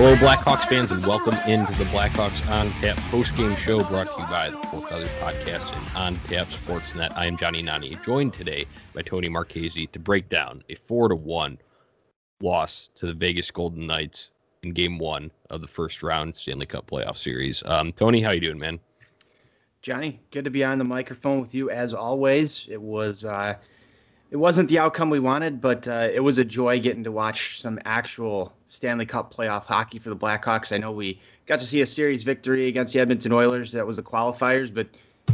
Hello, Blackhawks fans, and welcome into the Blackhawks On Tap post-game show brought to you by the Four Feathers Podcast and On Tap Sportsnet. I am Johnny Nani, joined today by Tony Marchese to break down a four to one loss to the Vegas Golden Knights in Game One of the first round Stanley Cup playoff series. Um, Tony, how you doing, man? Johnny, good to be on the microphone with you as always. It was uh, it wasn't the outcome we wanted, but uh, it was a joy getting to watch some actual Stanley Cup playoff hockey for the Blackhawks. I know we got to see a series victory against the Edmonton Oilers. That was the qualifiers, but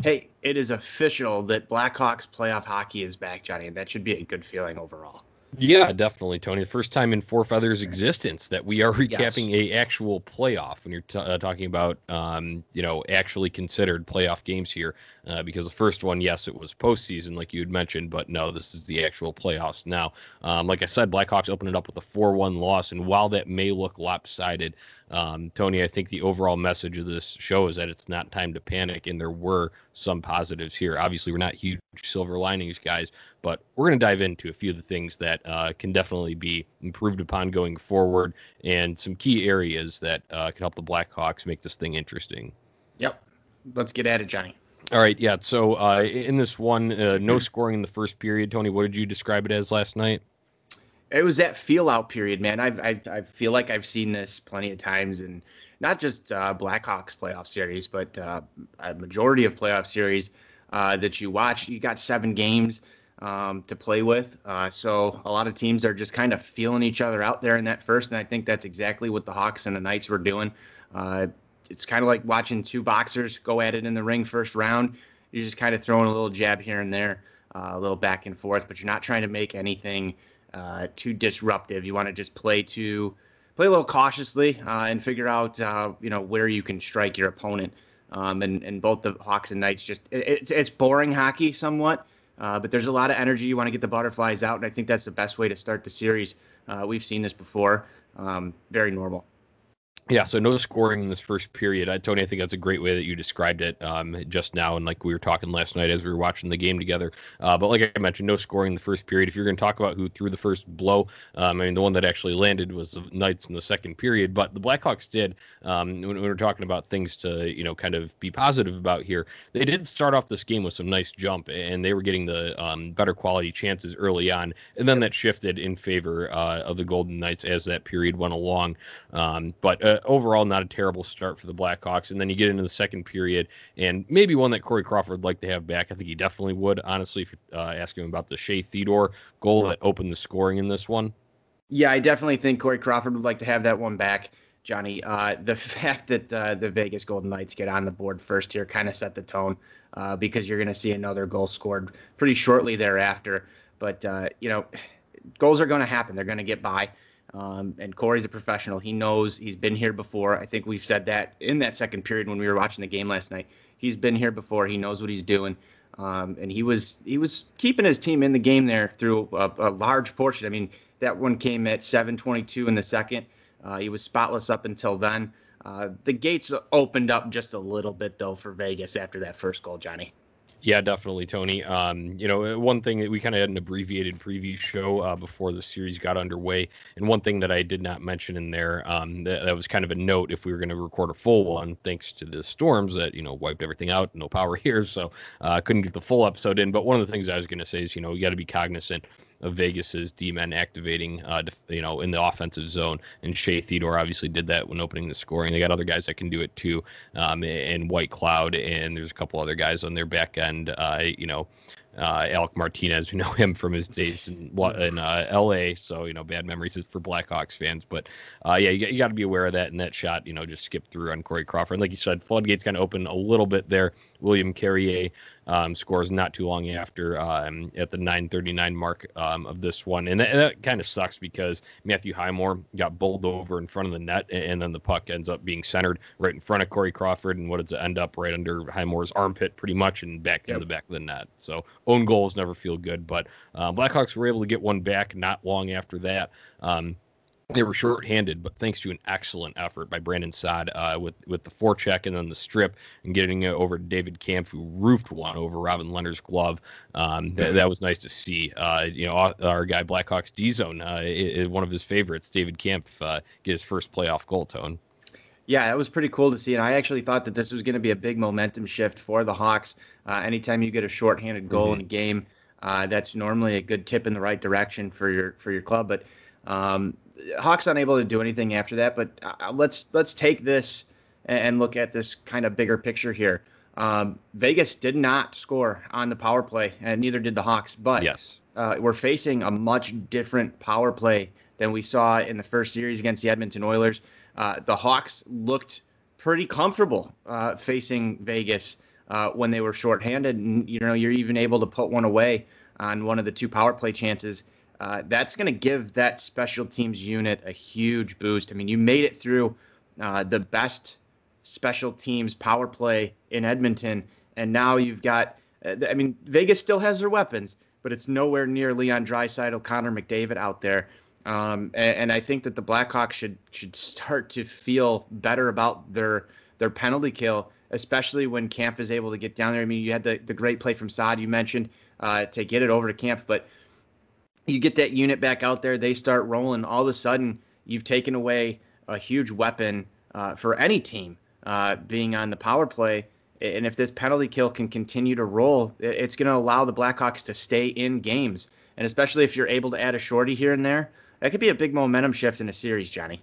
hey, it is official that Blackhawks playoff hockey is back, Johnny, and that should be a good feeling overall. Yeah, definitely, Tony. The first time in Four Feathers existence that we are recapping yes. a actual playoff. When you're t- uh, talking about, um, you know, actually considered playoff games here, uh, because the first one, yes, it was postseason, like you had mentioned, but no, this is the actual playoffs. Now, um, like I said, Blackhawks opened it up with a four-one loss, and while that may look lopsided, um, Tony, I think the overall message of this show is that it's not time to panic, and there were some positives here. Obviously, we're not huge silver linings guys, but we're going to dive into a few of the things that uh, can definitely be improved upon going forward, and some key areas that uh, can help the Blackhawks make this thing interesting. Yep, let's get at it, Johnny. All right, yeah. So uh, in this one, uh, no scoring in the first period. Tony, what did you describe it as last night? It was that feel out period, man. I've, I, I feel like I've seen this plenty of times, and not just uh, Blackhawks playoff series, but uh, a majority of playoff series uh, that you watch. You got seven games um, to play with, uh, so a lot of teams are just kind of feeling each other out there in that first, and I think that's exactly what the Hawks and the Knights were doing. Uh, it's kind of like watching two boxers go at it in the ring first round. You're just kind of throwing a little jab here and there, uh, a little back and forth, but you're not trying to make anything uh, too disruptive. You want to just play to play a little cautiously uh, and figure out uh, you know where you can strike your opponent. Um, and and both the Hawks and Knights just it, it's it's boring hockey somewhat, uh, but there's a lot of energy. You want to get the butterflies out, and I think that's the best way to start the series. Uh, we've seen this before. Um, very normal. Yeah, so no scoring in this first period. I, Tony, I think that's a great way that you described it um, just now, and like we were talking last night as we were watching the game together. Uh, but like I mentioned, no scoring in the first period. If you're going to talk about who threw the first blow, um, I mean, the one that actually landed was the Knights in the second period. But the Blackhawks did. Um, when, when we're talking about things to you know kind of be positive about here, they did start off this game with some nice jump, and they were getting the um, better quality chances early on, and then that shifted in favor uh, of the Golden Knights as that period went along. Um, but uh, uh, overall, not a terrible start for the Blackhawks. And then you get into the second period, and maybe one that Corey Crawford would like to have back. I think he definitely would, honestly, if you uh, ask him about the Shea Theodore goal that opened the scoring in this one. Yeah, I definitely think Corey Crawford would like to have that one back. Johnny, uh, the fact that uh, the Vegas Golden Knights get on the board first here kind of set the tone uh, because you're going to see another goal scored pretty shortly thereafter. But, uh, you know, goals are going to happen. They're going to get by. Um, and Corey's a professional. He knows he's been here before. I think we've said that in that second period when we were watching the game last night. He's been here before. He knows what he's doing. Um, and he was he was keeping his team in the game there through a, a large portion. I mean, that one came at 7:22 in the second. Uh, he was spotless up until then. Uh, the gates opened up just a little bit though for Vegas after that first goal, Johnny. Yeah, definitely, Tony. Um, you know, uh, one thing that we kind of had an abbreviated preview show uh, before the series got underway, and one thing that I did not mention in there um, that, that, was kind of a note if we were going to record a full one, thanks to the storms that you know wiped everything out, no power here, so I uh, couldn't get the full episode in. But one of the things I was going to say is, you know, you got to be cognizant of Vegas's D-men activating, uh, you know, in the offensive zone. And Shea Theodore obviously did that when opening the scoring. They got other guys that can do it too, um, and Whitecloud, and there's a couple other guys on their back end. Uh, you know, uh, Alec Martinez, we know him from his days in, in uh, L.A. So you know, bad memories for Blackhawks fans. But uh, yeah, you, you got to be aware of that. And that shot, you know, just skipped through on Corey Crawford. And like you said, floodgates kind of open a little bit there. William Carrier um, scores not too long after um, at the 9:39 mark um, of this one, and that, that kind of sucks because Matthew Highmore got bowled over in front of the net, and then the puck ends up being centered right in front of Corey Crawford, and what does it end up right under Highmore's armpit, pretty much, and back yep. into the back of the net. So own goals never feel good, but uh, Blackhawks were able to get one back not long after that. Um, they were short-handed, but thanks to an excellent effort by Brandon Saad uh, with with the forecheck and then the strip and getting it over to David Kampf, who roofed one over Robin Lehner's glove. Um, th- that was nice to see. Uh, you know, our guy Blackhawks D zone, uh, one of his favorites, David Kampf uh, get his first playoff goal. Tone. Yeah, it was pretty cool to see, and I actually thought that this was going to be a big momentum shift for the Hawks. Uh, anytime you get a short-handed goal mm-hmm. in a game, uh, that's normally a good tip in the right direction for your for your club. But um, Hawks unable to do anything after that. But uh, let's let's take this and look at this kind of bigger picture here. Um, Vegas did not score on the power play, and neither did the Hawks. But yes, uh, we're facing a much different power play than we saw in the first series against the Edmonton Oilers. Uh, the Hawks looked pretty comfortable uh, facing Vegas uh, when they were shorthanded, and you know you're even able to put one away on one of the two power play chances. Uh, that's going to give that special teams unit a huge boost. I mean, you made it through uh, the best special teams power play in Edmonton, and now you've got. Uh, I mean, Vegas still has their weapons, but it's nowhere near Leon Draisaitl, Connor McDavid out there. Um, and, and, I think that the Blackhawks should should start to feel better about their their penalty kill, especially when Kampf is able to get down there. I mean, you had the, the great play from Saad you mentioned uh, to get it over to Kampf, but you get that unit back out there, they start rolling. All of a sudden, you've taken away a huge weapon uh, for any team uh, being on the power play. And if this penalty kill can continue to roll, it's going to allow the Blackhawks to stay in games. And especially if you're able to add a shorty here and there, that could be a big momentum shift in a series, Johnny.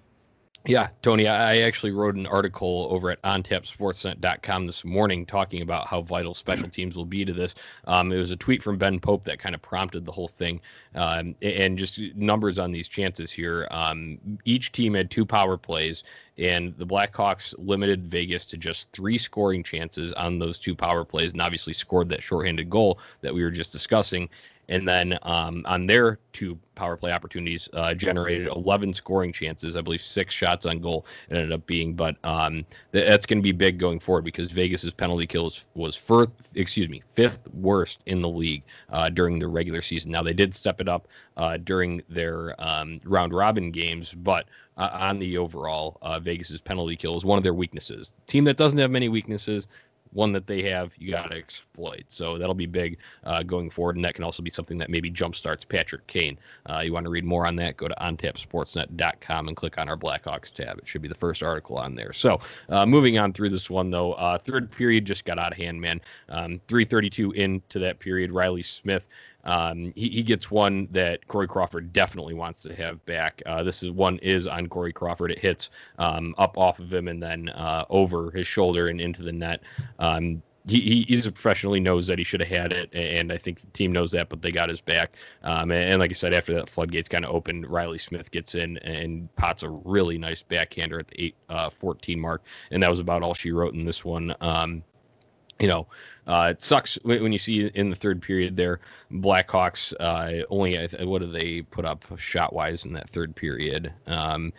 Yeah, Tony, I actually wrote an article over at ontapsportsnet.com this morning talking about how vital special teams will be to this. Um, it was a tweet from Ben Pope that kind of prompted the whole thing, um, and just numbers on these chances here. Um, each team had two power plays, and the Blackhawks limited Vegas to just three scoring chances on those two power plays, and obviously scored that shorthanded goal that we were just discussing and then um, on their two power play opportunities, uh, generated 11 scoring chances. I believe six shots on goal ended up being, but um, th- that's going to be big going forward because Vegas's penalty kills was first, excuse me, fifth worst in the league uh, during the regular season. Now they did step it up uh, during their um, round robin games, but uh, on the overall, uh, Vegas's penalty kill is one of their weaknesses. Team that doesn't have many weaknesses one that they have, you got to exploit. So that'll be big uh, going forward, and that can also be something that maybe jumpstarts Patrick Kane. Uh, you want to read more on that? Go to ontapsportsnet.com and click on our Blackhawks tab. It should be the first article on there. So uh, moving on through this one, though, uh, third period just got out of hand, man. Um, 332 into that period, Reilly Smith um, he, he gets one that Corey Crawford definitely wants to have back. Uh, this is one is on Corey Crawford. It hits um, up off of him and then uh, over his shoulder and into the net. Um, he, he's a professional. He knows that he should have had it, and I think the team knows that, but they got his back. Um, and, and, like I said, after that floodgates kind of opened, Reilly Smith gets in and pots a really nice backhander at the 8 uh, 14 mark. And that was about all she wrote in this one. Um, you know, uh, it sucks when you see in the third period there, Blackhawks uh, only what do they put up shot wise in that third period? Um,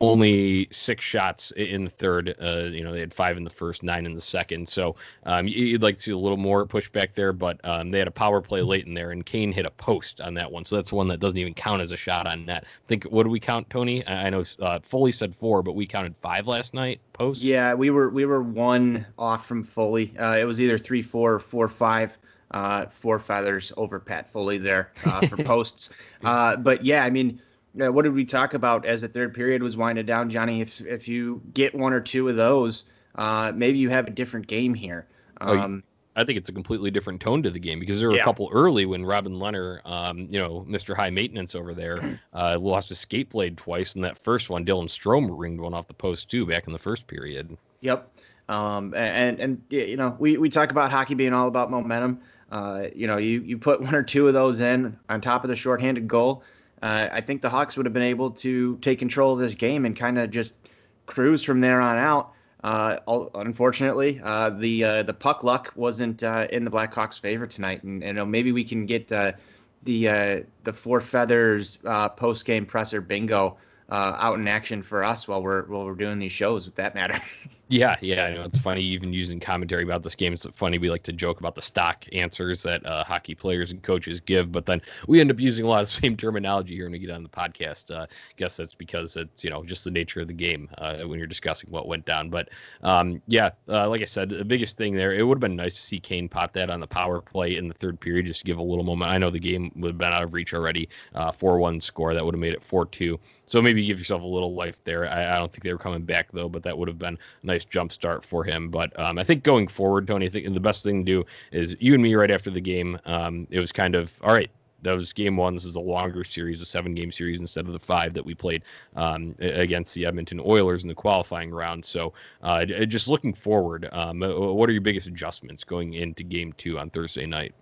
only six shots in the third. Uh, you know, they had five in the first, nine in the second. So um, you'd like to see a little more pushback there, but um, they had a power play late in there, and Kane hit a post on that one. So that's one that doesn't even count as a shot on net. I think what do we count, Tony? I know uh, Foley said four, but we counted five last night. Post. Yeah, we were we were one off from Foley. Uh, it was either three, four, or four, five. Uh, four feathers over Pat Foley there uh, for posts. Uh, but yeah, I mean uh, what did we talk about as the third period was winding down, Johnny? If if you get one or two of those, uh, maybe you have a different game here. Um, oh, I think it's a completely different tone to the game because there were yeah. a couple early when Robin Lehner, um, you know, Mr. High Maintenance over there, uh, lost a skate blade twice. And that first one, Dylan Strome ringed one off the post too back in the first period. Yep. Um, and and you know, we we talk about hockey being all about momentum. Uh, you know, you you put one or two of those in on top of the shorthanded goal uh, I think the Hawks would have been able to take control of this game and kind of just cruise from there on out. Uh, unfortunately, uh, the uh, the puck luck wasn't uh, in the Blackhawks' favor tonight, and, and maybe we can get uh, the the four feathers post game presser bingo out in action for us while we're while we're doing these shows. With that matter. Yeah, yeah, I know it's funny even using commentary about this game. It's funny we like to joke about the stock answers that uh, hockey players and coaches give, but then we end up using a lot of the same terminology here when we get on the podcast. Uh, I guess that's because it's you know just the nature of the game uh, when you're discussing what went down. But um, yeah, uh, like I said, the biggest thing there, it would have been nice to see Kane pop that on the power play in the third period just to give a little moment. I know the game would have been out of reach already, uh, four one score that would have made it four two. So maybe give yourself a little life there. I, I don't think they were coming back though, but that would have been a nice jump start for him. But um, I think going forward, Tony, I think the best thing to do is you and me right after the game. Um, it was kind of all right. That was game one. This is a longer series, a seven game series instead of the five that we played um, against the Edmonton Oilers in the qualifying round. So, uh, just looking forward, um, uh, what are your biggest adjustments going into game two on Thursday night?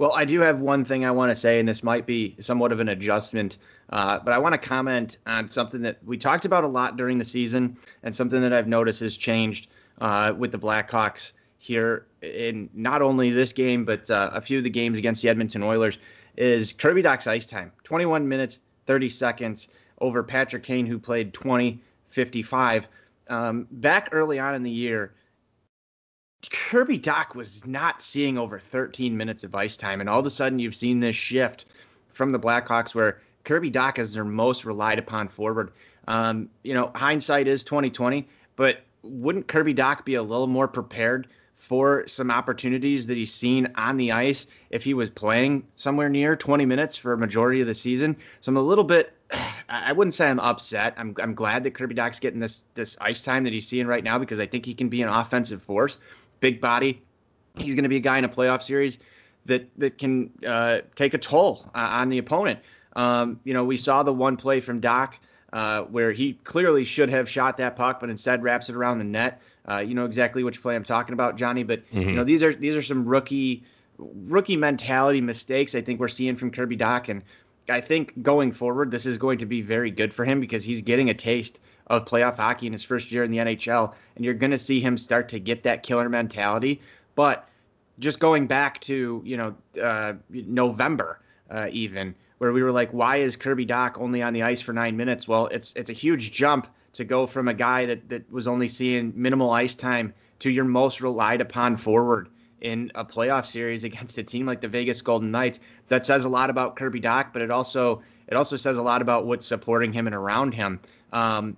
Well, I do have one thing I want to say, and this might be somewhat of an adjustment, uh, but I want to comment on something that we talked about a lot during the season, and something that I've noticed has changed uh, with the Blackhawks here in not only this game, but uh, a few of the games against the Edmonton Oilers. Is Kirby Dach's ice time 21 minutes, 30 seconds over Patrick Kane, who played 20, 55. Um, back early on in the year, Kirby Dach was not seeing over 13 minutes of ice time, and all of a sudden you've seen this shift from the Blackhawks where Kirby Dach is their most relied upon forward. Um, you know, hindsight is 2020, but wouldn't Kirby Dach be a little more prepared for some opportunities that he's seen on the ice if he was playing somewhere near 20 minutes for a majority of the season? So I'm a little bit I wouldn't say I'm upset. I'm, I'm glad that Kirby Dach's getting this this ice time that he's seeing right now because I think he can be an offensive force big body. He's going to be a guy in a playoff series that that can uh, take a toll uh, on the opponent. Um, you know, we saw the one play from Dach uh, where he clearly should have shot that puck, but instead wraps it around the net. Uh, you know exactly which play I'm talking about, Johnny. But mm-hmm. you know, these are these are some rookie rookie mentality mistakes I think we're seeing from Kirby Dach, and I think going forward, this is going to be very good for him because he's getting a taste of playoff hockey in his first year in the NHL, and you're going to see him start to get that killer mentality. But just going back to you know uh, November, uh, even where we were like, why is Kirby Dach only on the ice for nine minutes? Well, it's it's a huge jump to go from a guy that that was only seeing minimal ice time to your most relied upon forward in a playoff series against a team like the Vegas Golden Knights. That says a lot about Kirby Dach, but it also it also says a lot about what's supporting him and around him. Um,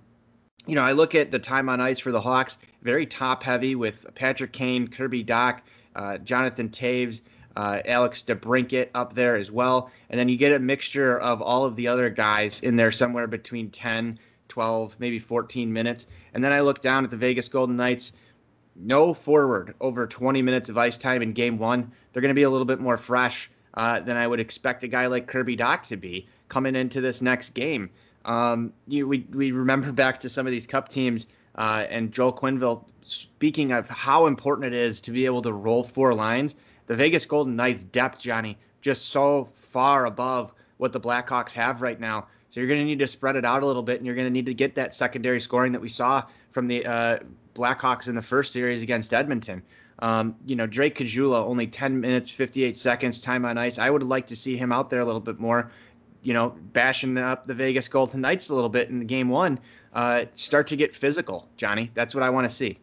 you know, I look at the time on ice for the Hawks, very top heavy with Patrick Kane, Kirby Dach, uh, Jonathan Toews, uh, Alex DeBrincat up there as well. And then you get a mixture of all of the other guys in there somewhere between 10, 12, maybe 14 minutes. And then I look down at the Vegas Golden Knights, no forward over 20 minutes of ice time in game one. They're going to be a little bit more fresh uh, than I would expect a guy like Kirby Dach to be coming into this next game. Um, you, we we remember back to some of these Cup teams uh, and Joel Quenneville speaking of how important it is to be able to roll four lines. The Vegas Golden Knights depth, Johnny, just so far above what the Blackhawks have right now. So you're going to need to spread it out a little bit, and you're going to need to get that secondary scoring that we saw from the uh, Blackhawks in the first series against Edmonton. Um, you know, Drake Caggiula, only 10 minutes, 58 seconds time on ice. I would like to see him out there a little bit more you know, bashing up the Vegas Golden Knights a little bit in game one, uh, start to get physical, Johnny. That's what I want to see.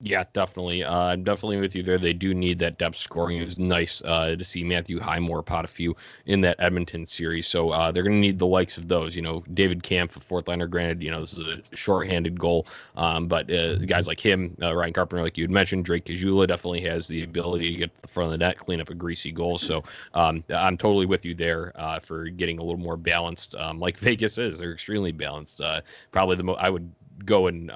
Yeah, definitely. Uh, I'm definitely with you there. They do need that depth scoring. It was nice uh, to see Matthew Highmore pot a few in that Edmonton series. So uh, they're going to need the likes of those. You know, David Kampf, a fourth liner. Granted, you know this is a shorthanded goal, um, but uh, guys like him, uh, Ryan Carpenter, like you had mentioned, Drake Caggiula definitely has the ability to get to the front of the net, clean up a greasy goal. So um, I'm totally with you there uh, for getting a little more balanced, um, like Vegas is. They're extremely balanced. probably the most I would go and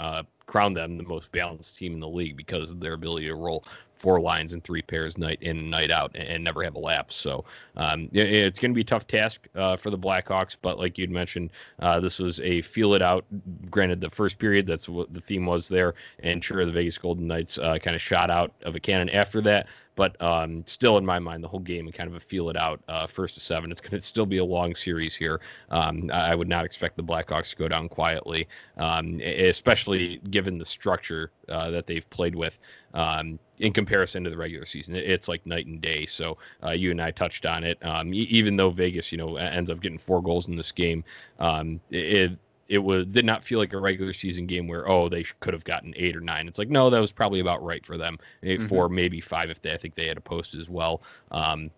crown them the most balanced team in the league because of their ability to roll four lines and three pairs night in and night out and, and never have a lapse. So um, it, it's going to be a tough task uh, for the Blackhawks. But like you'd mentioned, uh, this was a feel it out. Granted, the first period, that's what the theme was there. And sure, the Vegas Golden Knights uh, kind of shot out of a cannon after that. But um, still, in my mind, the whole game and kind of a feel it out uh, first to seven. It's going to still be a long series here. Um, I would not expect the Blackhawks to go down quietly, um, especially given the structure uh, that they've played with um, in comparison to the regular season. It's like night and day. So uh, you and I touched on it. Um, e- even though Vegas, you know, ends up getting four goals in this game, um, it it was did not feel like a regular season game where oh they could have gotten eight or nine. It's like no, that was probably about right for them. Eh, mm-hmm. For maybe five if they I think they had a post as well. Um,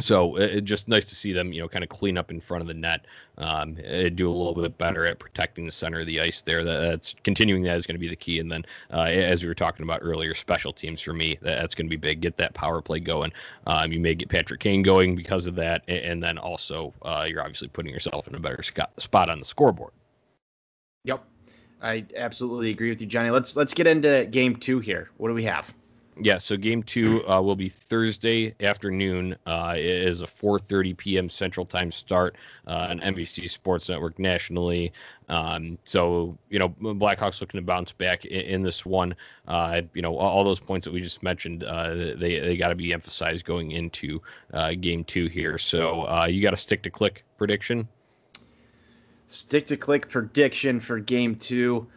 so it, just nice to see them, you know, kind of clean up in front of the net, um, do a little bit better at protecting the center of the ice there. That, that's continuing that is going to be the key. And then, uh, as we were talking about earlier, special teams for me, that, that's going to be big. Get that power play going. Um, you may get Patrick Kane going because of that, and, and then also uh, you're obviously putting yourself in a better spot on the scoreboard. Yep, I absolutely agree with you, Johnny. Let's let's get into game two here. What do we have? Yeah, so game two uh, will be Thursday afternoon. Uh, it is a 4:30 p.m. Central Time start uh, on NBC Sports Network nationally. Um, so you know, Blackhawks looking to bounce back in, in this one. Uh, you know, all, those points that we just mentioned, uh, they they got to be emphasized going into uh, game two here. So you got to stick to click prediction. Stick to click prediction for game two.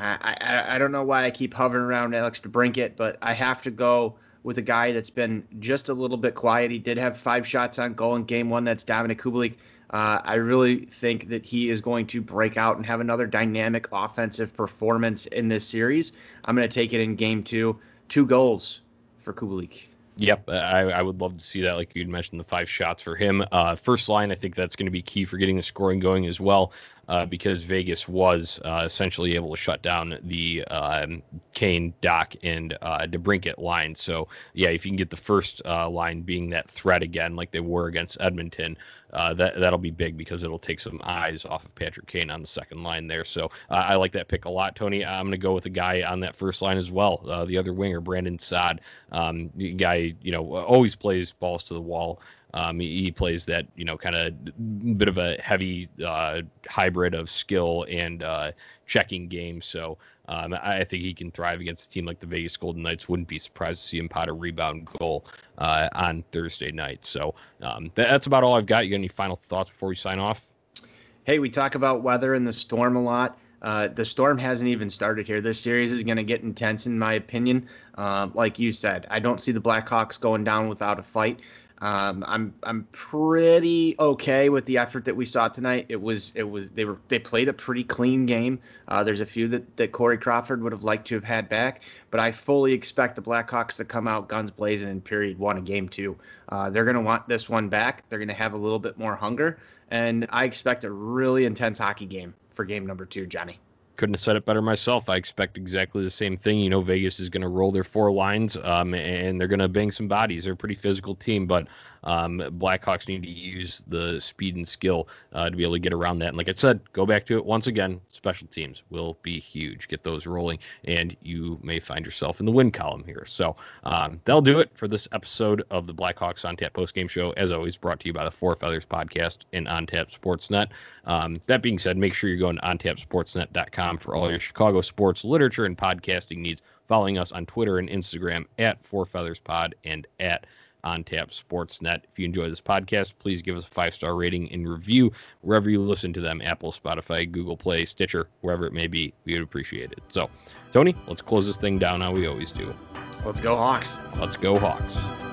I, I, I don't know why I keep hovering around Alex DeBrincat, but I have to go with a guy that's been just a little bit quiet. He did have five shots on goal in game one. That's Dominik Kubalik. Uh, I really think that he is going to break out and have another dynamic offensive performance in this series. I'm going to take it in game two. Two goals for Kubalik. Yep, I, I would love to see that. Like you'd mentioned, the five shots for him. Uh, first line, I think that's going to be key for getting the scoring going as well uh, because Vegas was uh, essentially able to shut down the um, Kane, Dach, and uh, DeBrincat line. So, yeah, if you can get the first uh, line being that threat again, like they were against Edmonton, uh, that that'll be big because it'll take some eyes off of Patrick Kane on the second line there. So I like that pick a lot, Tony. I'm going to go with a guy on that first line as well, uh, the other winger, Brandon Saad. Um, the guy, you know, always plays balls to the wall. Um, he, plays that you know kind of bit of a heavy uh, hybrid of skill and uh, checking game. So um, I, I, think he can thrive against a team like the Vegas Golden Knights. Wouldn't be surprised to see him pot a rebound goal uh, on Thursday night. So um, that's about all I've got. You got any final thoughts before we sign off? Hey, we talk about weather and the storm a lot. Uh, the storm hasn't even started here. This series is going to get intense, in my opinion. Uh, like you said, I don't see the Blackhawks going down without a fight. Um, I'm I'm pretty okay with the effort that we saw tonight. It was it was they were they played a pretty clean game. Uh, there's a few that that Corey Crawford would have liked to have had back, but I fully expect the Blackhawks to come out guns blazing in period one of game two. Uh, they're going to want this one back. They're going to have a little bit more hunger, and I expect a really intense hockey game for game number two, Johnny couldn't have said it better myself. I expect exactly the same thing. You know, Vegas is going to roll their four lines, um, and they're going to bang some bodies. They're a pretty physical team, but um, Blackhawks need to use the speed and skill uh, to be able to get around that. And like I said, go back to it once again. Special teams will be huge. Get those rolling, and you may find yourself in the win column here. So um, that'll do it for this episode of the Blackhawks on Tap Post Game Show. As always, brought to you by the Four Feathers Podcast and On Tap Sportsnet. Um, that being said, make sure you're going to ontapsportsnet.com for all your Chicago sports literature and podcasting needs. Following us on Twitter and Instagram at Four Feathers Pod and at on Tap Sportsnet. If you enjoy this podcast, please give us a five star rating and review wherever you listen to them Apple, Spotify, Google Play, Stitcher, wherever it may be. We would appreciate it. So, Tony, let's close this thing down how we always do. Let's go, Hawks. Let's go, Hawks.